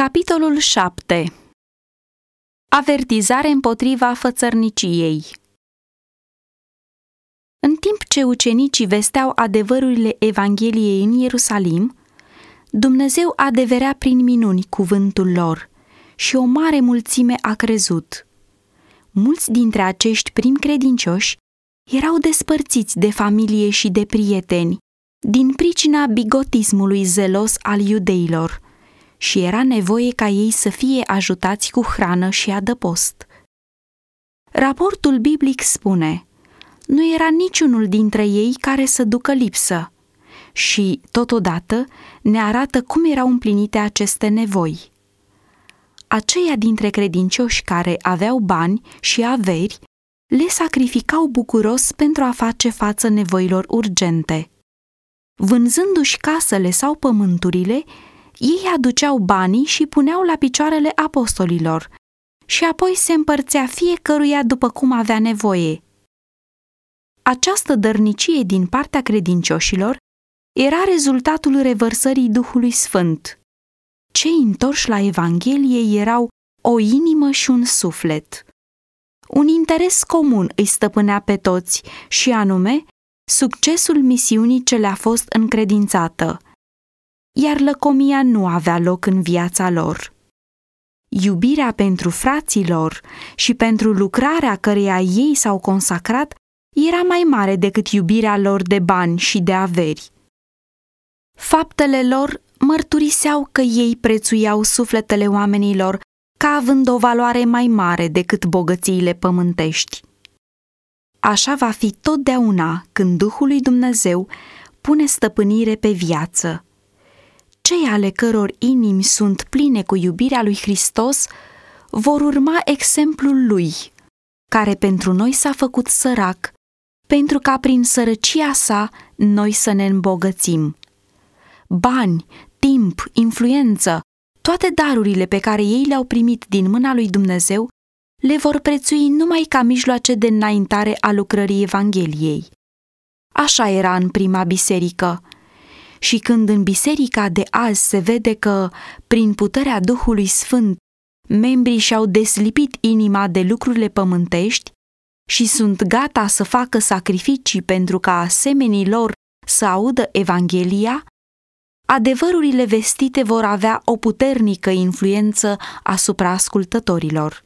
Capitolul 7 Avertizare împotriva fățărniciei. În timp ce ucenicii vesteau adevărurile Evangheliei în Ierusalim, Dumnezeu adeverea prin minuni cuvântul lor și o mare mulțime a crezut. Mulți dintre acești primi credincioși erau despărțiți de familie și de prieteni, din pricina bigotismului zelos al iudeilor – și era nevoie ca ei să fie ajutați cu hrană și adăpost. Raportul biblic spune, nu era niciunul dintre ei care să ducă lipsă și, totodată, ne arată cum erau împlinite aceste nevoi. Aceia dintre credincioși care aveau bani și averi le sacrificau bucuros pentru a face față nevoilor urgente. Vânzându-și casele sau pământurile, ei aduceau banii și puneau la picioarele apostolilor și apoi se împărțea fiecăruia după cum avea nevoie. Această dărnicie din partea credincioșilor era rezultatul revărsării Duhului Sfânt. Cei întorși la Evanghelie erau o inimă și un suflet. Un interes comun îi stăpânea pe toți și anume succesul misiunii ce le-a fost încredințată – iar lăcomia nu avea loc în viața lor. Iubirea pentru fraților și pentru lucrarea căreia ei s-au consacrat era mai mare decât iubirea lor de bani și de averi. Faptele lor mărturiseau că ei prețuiau sufletele oamenilor ca având o valoare mai mare decât bogățiile pământești. Așa va fi totdeauna când Duhul lui Dumnezeu pune stăpânire pe viață cei ale căror inimi sunt pline cu iubirea lui Hristos vor urma exemplul lui, care pentru noi s-a făcut sărac, pentru ca prin sărăcia sa noi să ne îmbogățim. Bani, timp, influență, toate darurile pe care ei le-au primit din mâna lui Dumnezeu le vor prețui numai ca mijloace de înaintare a lucrării Evangheliei. Așa era în prima biserică – și când în biserica de azi se vede că, prin puterea Duhului Sfânt, membrii și-au deslipit inima de lucrurile pământești și sunt gata să facă sacrificii pentru ca asemenii lor să audă Evanghelia, adevărurile vestite vor avea o puternică influență asupra ascultătorilor.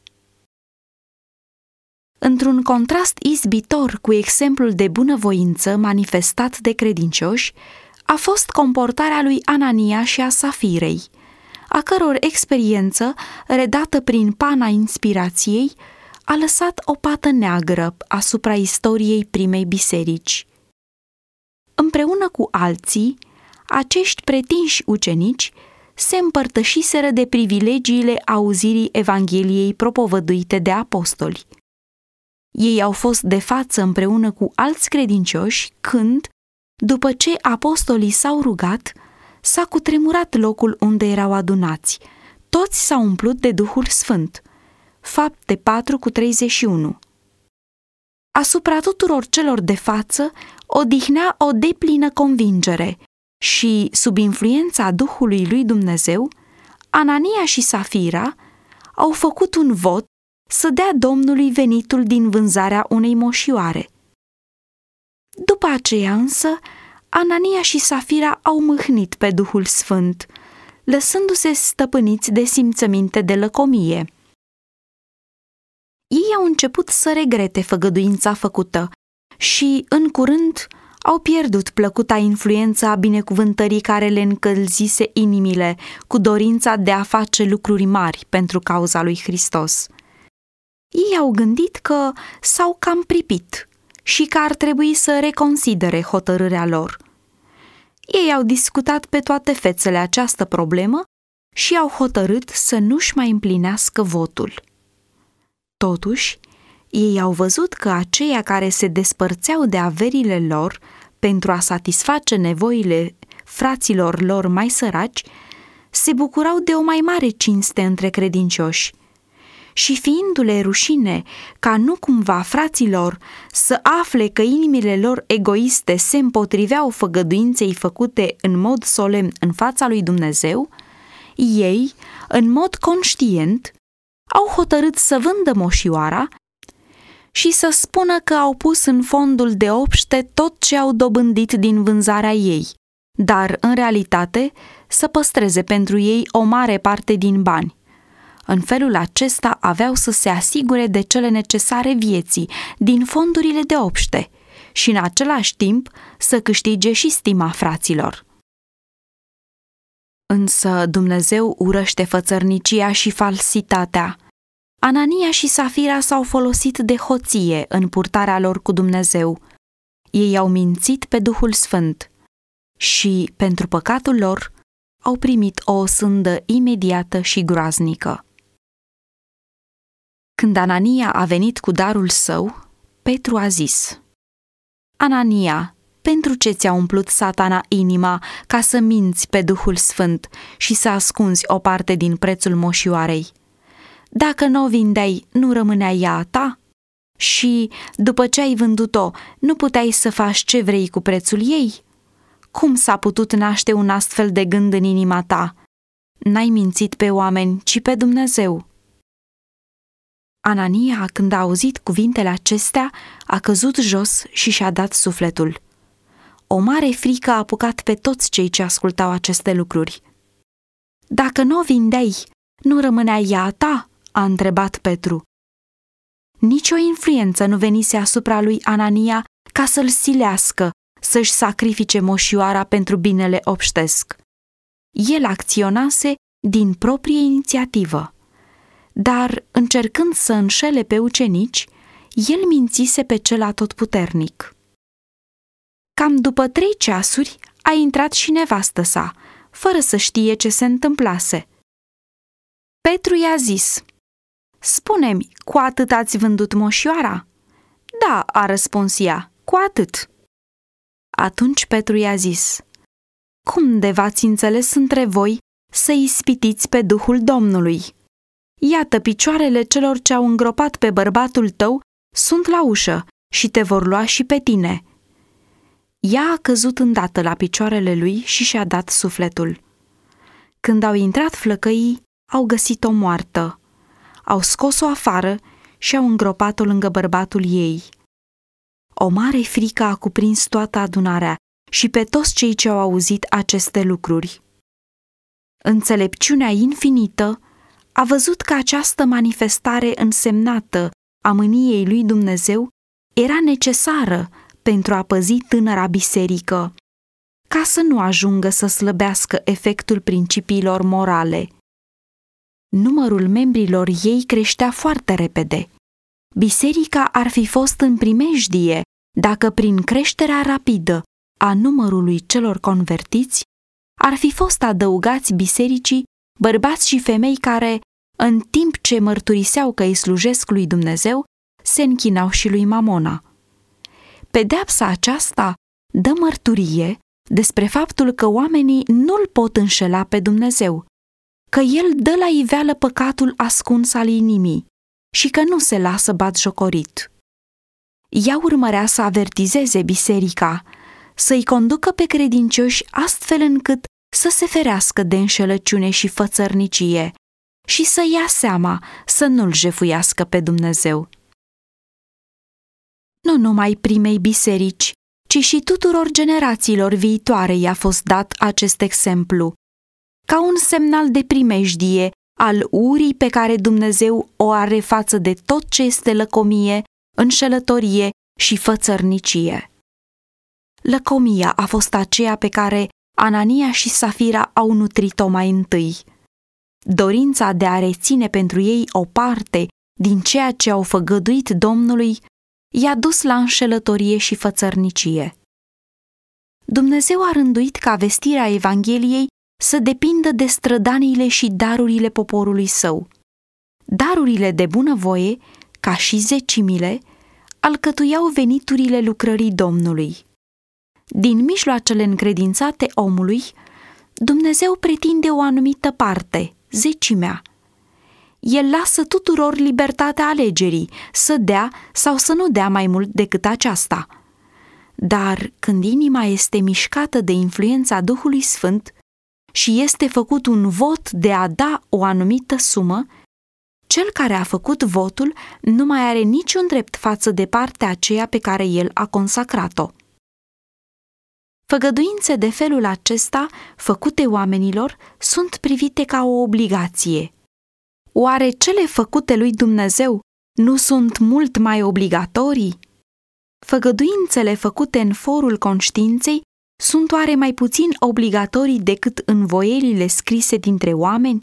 Într-un contrast izbitor cu exemplul de bunăvoință manifestat de credincioși, a fost comportarea lui Anania și a Safirei, a căror experiență, redată prin pana inspirației, a lăsat o pată neagră asupra istoriei primei biserici. Împreună cu alții, acești pretinși ucenici se împărtășiseră de privilegiile auzirii Evangheliei propovăduite de apostoli. Ei au fost de față împreună cu alți credincioși când, după ce apostolii s-au rugat, s-a cutremurat locul unde erau adunați. Toți s-au umplut de Duhul Sfânt. Fapte 4 cu 31 Asupra tuturor celor de față odihnea o deplină convingere și, sub influența Duhului lui Dumnezeu, Anania și Safira au făcut un vot să dea Domnului venitul din vânzarea unei moșioare – după aceea însă, Anania și Safira au mâhnit pe Duhul Sfânt, lăsându-se stăpâniți de simțăminte de lăcomie. Ei au început să regrete făgăduința făcută și, în curând, au pierdut plăcuta influență a binecuvântării care le încălzise inimile cu dorința de a face lucruri mari pentru cauza lui Hristos. Ei au gândit că s-au cam pripit și că ar trebui să reconsidere hotărârea lor. Ei au discutat pe toate fețele această problemă și au hotărât să nu-și mai împlinească votul. Totuși, ei au văzut că aceia care se despărțeau de averile lor pentru a satisface nevoile fraților lor mai săraci, se bucurau de o mai mare cinste între credincioși și fiindu-le rușine ca nu cumva fraților să afle că inimile lor egoiste se împotriveau făgăduinței făcute în mod solemn în fața lui Dumnezeu, ei, în mod conștient, au hotărât să vândă moșioara și să spună că au pus în fondul de obște tot ce au dobândit din vânzarea ei, dar, în realitate, să păstreze pentru ei o mare parte din bani. În felul acesta aveau să se asigure de cele necesare vieții din fondurile de obște și în același timp să câștige și stima fraților. Însă Dumnezeu urăște fățărnicia și falsitatea. Anania și Safira s-au folosit de hoție în purtarea lor cu Dumnezeu. Ei au mințit pe Duhul Sfânt și, pentru păcatul lor, au primit o sândă imediată și groaznică. Când Anania a venit cu darul său, Petru a zis, Anania, pentru ce ți-a umplut satana inima ca să minți pe Duhul Sfânt și să ascunzi o parte din prețul moșioarei? Dacă nu o vindeai, nu rămânea ea a ta? Și, după ce ai vândut-o, nu puteai să faci ce vrei cu prețul ei? Cum s-a putut naște un astfel de gând în inima ta? N-ai mințit pe oameni, ci pe Dumnezeu. Anania, când a auzit cuvintele acestea, a căzut jos și și-a dat sufletul. O mare frică a apucat pe toți cei ce ascultau aceste lucruri. Dacă nu o vindeai, nu rămânea ea a ta?" a întrebat Petru. Nici o influență nu venise asupra lui Anania ca să-l silească să-și sacrifice moșioara pentru binele obștesc. El acționase din proprie inițiativă. Dar, încercând să înșele pe ucenici, el mințise pe cel atotputernic. Cam după trei ceasuri a intrat și nevastă sa, fără să știe ce se întâmplase. Petru i-a zis, Spune-mi, cu atât ați vândut moșioara?" Da," a răspuns ea, cu atât." Atunci Petru i-a zis, Cum de v-ați înțeles între voi să ispitiți pe Duhul Domnului? Iată, picioarele celor ce au îngropat pe bărbatul tău sunt la ușă și te vor lua și pe tine. Ea a căzut îndată la picioarele lui și și-a dat sufletul. Când au intrat flăcăii, au găsit-o moartă. Au scos-o afară și au îngropat-o lângă bărbatul ei. O mare frică a cuprins toată adunarea și pe toți cei ce au auzit aceste lucruri. Înțelepciunea infinită a văzut că această manifestare însemnată a mâniei lui Dumnezeu era necesară pentru a păzi tânăra biserică, ca să nu ajungă să slăbească efectul principiilor morale. Numărul membrilor ei creștea foarte repede. Biserica ar fi fost în primejdie dacă prin creșterea rapidă a numărului celor convertiți ar fi fost adăugați bisericii bărbați și femei care, în timp ce mărturiseau că îi slujesc lui Dumnezeu, se închinau și lui Mamona. Pedeapsa aceasta dă mărturie despre faptul că oamenii nu-l pot înșela pe Dumnezeu, că el dă la iveală păcatul ascuns al inimii și că nu se lasă batjocorit. Ea urmărea să avertizeze biserica, să-i conducă pe credincioși astfel încât să se ferească de înșelăciune și fățărnicie și să ia seama să nu-l jefuiască pe Dumnezeu. Nu numai primei biserici, ci și tuturor generațiilor viitoare i-a fost dat acest exemplu, ca un semnal de primejdie al urii pe care Dumnezeu o are față de tot ce este lăcomie, înșelătorie și fățărnicie. Lăcomia a fost aceea pe care Anania și Safira au nutrit-o mai întâi. Dorința de a reține pentru ei o parte din ceea ce au făgăduit Domnului i-a dus la înșelătorie și fățărnicie. Dumnezeu a rânduit ca vestirea Evangheliei să depindă de strădaniile și darurile poporului său. Darurile de bunăvoie, ca și zecimile, alcătuiau veniturile lucrării Domnului. Din mijloacele încredințate omului, Dumnezeu pretinde o anumită parte, zecimea. El lasă tuturor libertatea alegerii, să dea sau să nu dea mai mult decât aceasta. Dar când inima este mișcată de influența Duhului Sfânt, și este făcut un vot de a da o anumită sumă, cel care a făcut votul nu mai are niciun drept față de partea aceea pe care el a consacrat-o. Făgăduințe de felul acesta, făcute oamenilor, sunt privite ca o obligație. Oare cele făcute lui Dumnezeu nu sunt mult mai obligatorii? Făgăduințele făcute în forul conștiinței sunt oare mai puțin obligatorii decât învoielile scrise dintre oameni?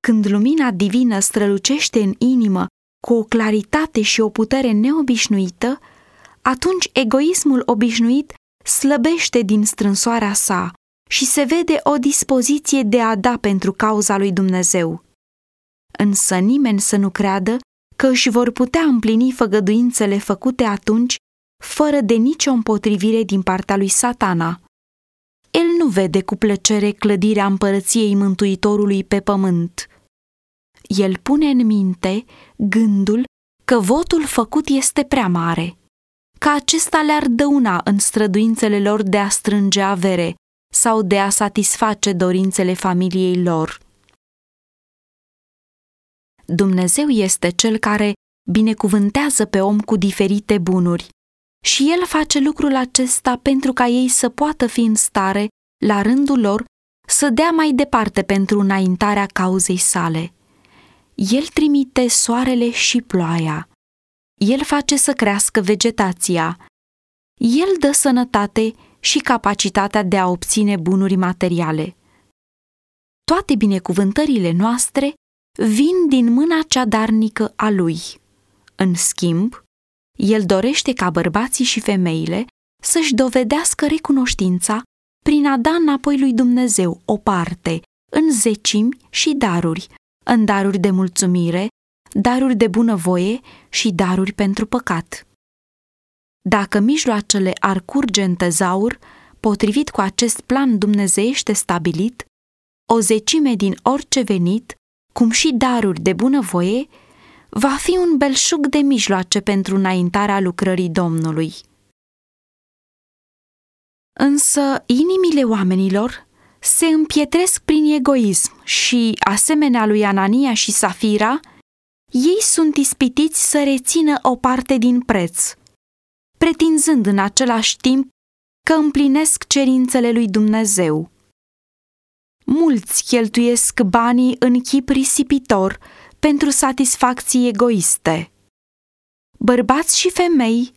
Când lumina divină strălucește în inimă cu o claritate și o putere neobișnuită, atunci egoismul obișnuit slăbește din strânsoarea sa și se vede o dispoziție de a da pentru cauza lui Dumnezeu. Însă nimeni să nu creadă că își vor putea împlini făgăduințele făcute atunci fără de nicio împotrivire din partea lui satana. El nu vede cu plăcere clădirea împărăției Mântuitorului pe pământ. El pune în minte gândul că votul făcut este prea mare, că acesta le-ar dăuna în străduințele lor de a strânge avere sau de a satisface dorințele familiei lor. Dumnezeu este cel care binecuvântează pe om cu diferite bunuri și el face lucrul acesta pentru ca ei să poată fi în stare, la rândul lor, să dea mai departe pentru înaintarea cauzei sale. El trimite soarele și ploaia. El face să crească vegetația. El dă sănătate și capacitatea de a obține bunuri materiale. Toate binecuvântările noastre vin din mâna cea darnică a lui. În schimb, el dorește ca bărbații și femeile să-și dovedească recunoștința prin a da înapoi lui Dumnezeu o parte, în zecimi și daruri, în daruri de mulțumire, daruri de bunăvoie și daruri pentru păcat. Dacă mijloacele ar curge în tezaur, potrivit cu acest plan dumnezeiește stabilit, o zecime din orice venit, cum și daruri de bunăvoie, va fi un belșug de mijloace pentru înaintarea lucrării Domnului. Însă inimile oamenilor se împietresc prin egoism și, asemenea lui Anania și Safira, ei sunt ispitiți să rețină o parte din preț, pretinzând în același timp că împlinesc cerințele lui Dumnezeu. Mulți cheltuiesc banii în chip risipitor pentru satisfacții egoiste. Bărbați și femei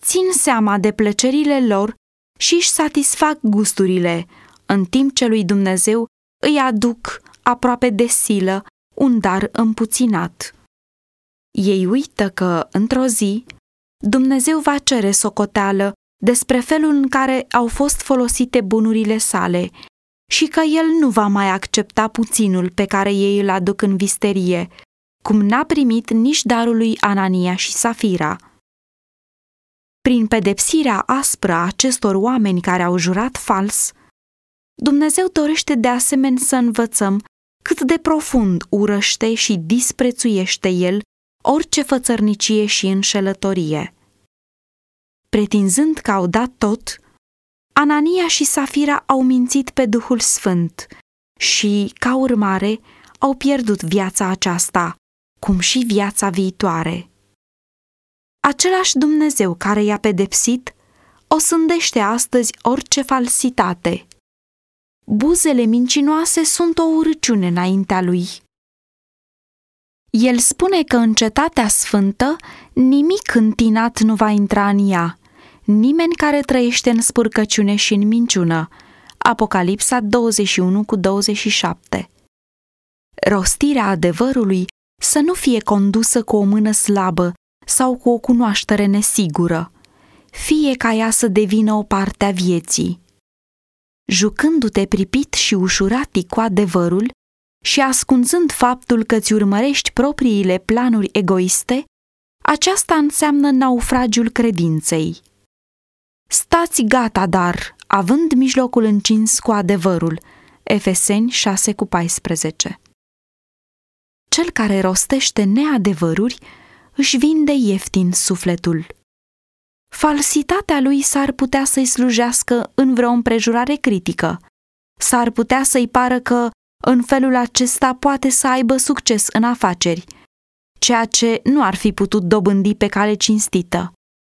țin seama de plăcerile lor și își satisfac gusturile, în timp ce lui Dumnezeu îi aduc aproape de silă un dar împuținat. Ei uită că, într-o zi, Dumnezeu va cere socoteală despre felul în care au fost folosite bunurile sale și că el nu va mai accepta puținul pe care ei îl aduc în visterie, cum n-a primit nici darul lui Anania și Safira. Prin pedepsirea aspră a acestor oameni care au jurat fals, Dumnezeu dorește de asemenea să învățăm cât de profund urăște și disprețuiește El orice fățărnicie și înșelătorie. Pretinzând că au dat tot, Anania și Safira au mințit pe Duhul Sfânt și, ca urmare, au pierdut viața aceasta, cum și viața viitoare. Același Dumnezeu care i-a pedepsit o sândește astăzi orice falsitate. Buzele mincinoase sunt o urăciune înaintea lui. El spune că în cetatea sfântă nimic întinat nu va intra în ea, nimeni care trăiește în spurcăciune și în minciună. Apocalipsa 21 cu 27 Rostirea adevărului să nu fie condusă cu o mână slabă sau cu o cunoaștere nesigură, fie ca ea să devină o parte a vieții. Jucându-te pripit și ușuratic cu adevărul și ascunzând faptul că ți urmărești propriile planuri egoiste, aceasta înseamnă naufragiul credinței. Stați gata, dar, având mijlocul încins cu adevărul. Efeseni 6 cu 14 Cel care rostește neadevăruri își vinde ieftin sufletul. Falsitatea lui s-ar putea să-i slujească în vreo împrejurare critică, S-ar putea să-i pară că în felul acesta poate să aibă succes în afaceri, ceea ce nu ar fi putut dobândi pe cale cinstită.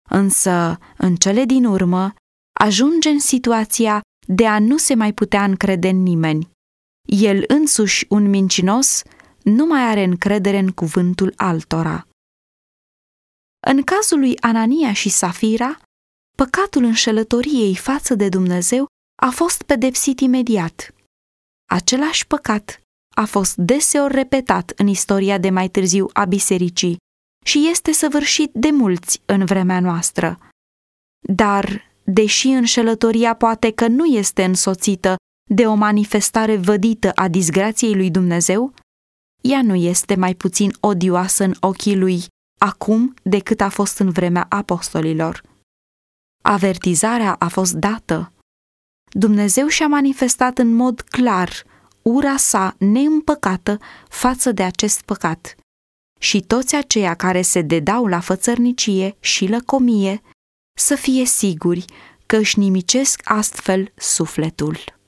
Însă, în cele din urmă, ajunge în situația de a nu se mai putea încrede în nimeni. El însuși, un mincinos, nu mai are încredere în cuvântul altora. În cazul lui Anania și Safira, păcatul înșelătoriei față de Dumnezeu a fost pedepsit imediat. Același păcat a fost deseori repetat în istoria de mai târziu a bisericii și este săvârșit de mulți în vremea noastră. Dar, deși înșelătoria poate că nu este însoțită de o manifestare vădită a disgrației lui Dumnezeu, ea nu este mai puțin odioasă în ochii lui acum decât a fost în vremea apostolilor. Avertizarea a fost dată. Dumnezeu și-a manifestat în mod clar ura sa neîmpăcată față de acest păcat. Și toți aceia care se dedau la fățărnicie și lăcomie să fie siguri că își nimicesc astfel sufletul.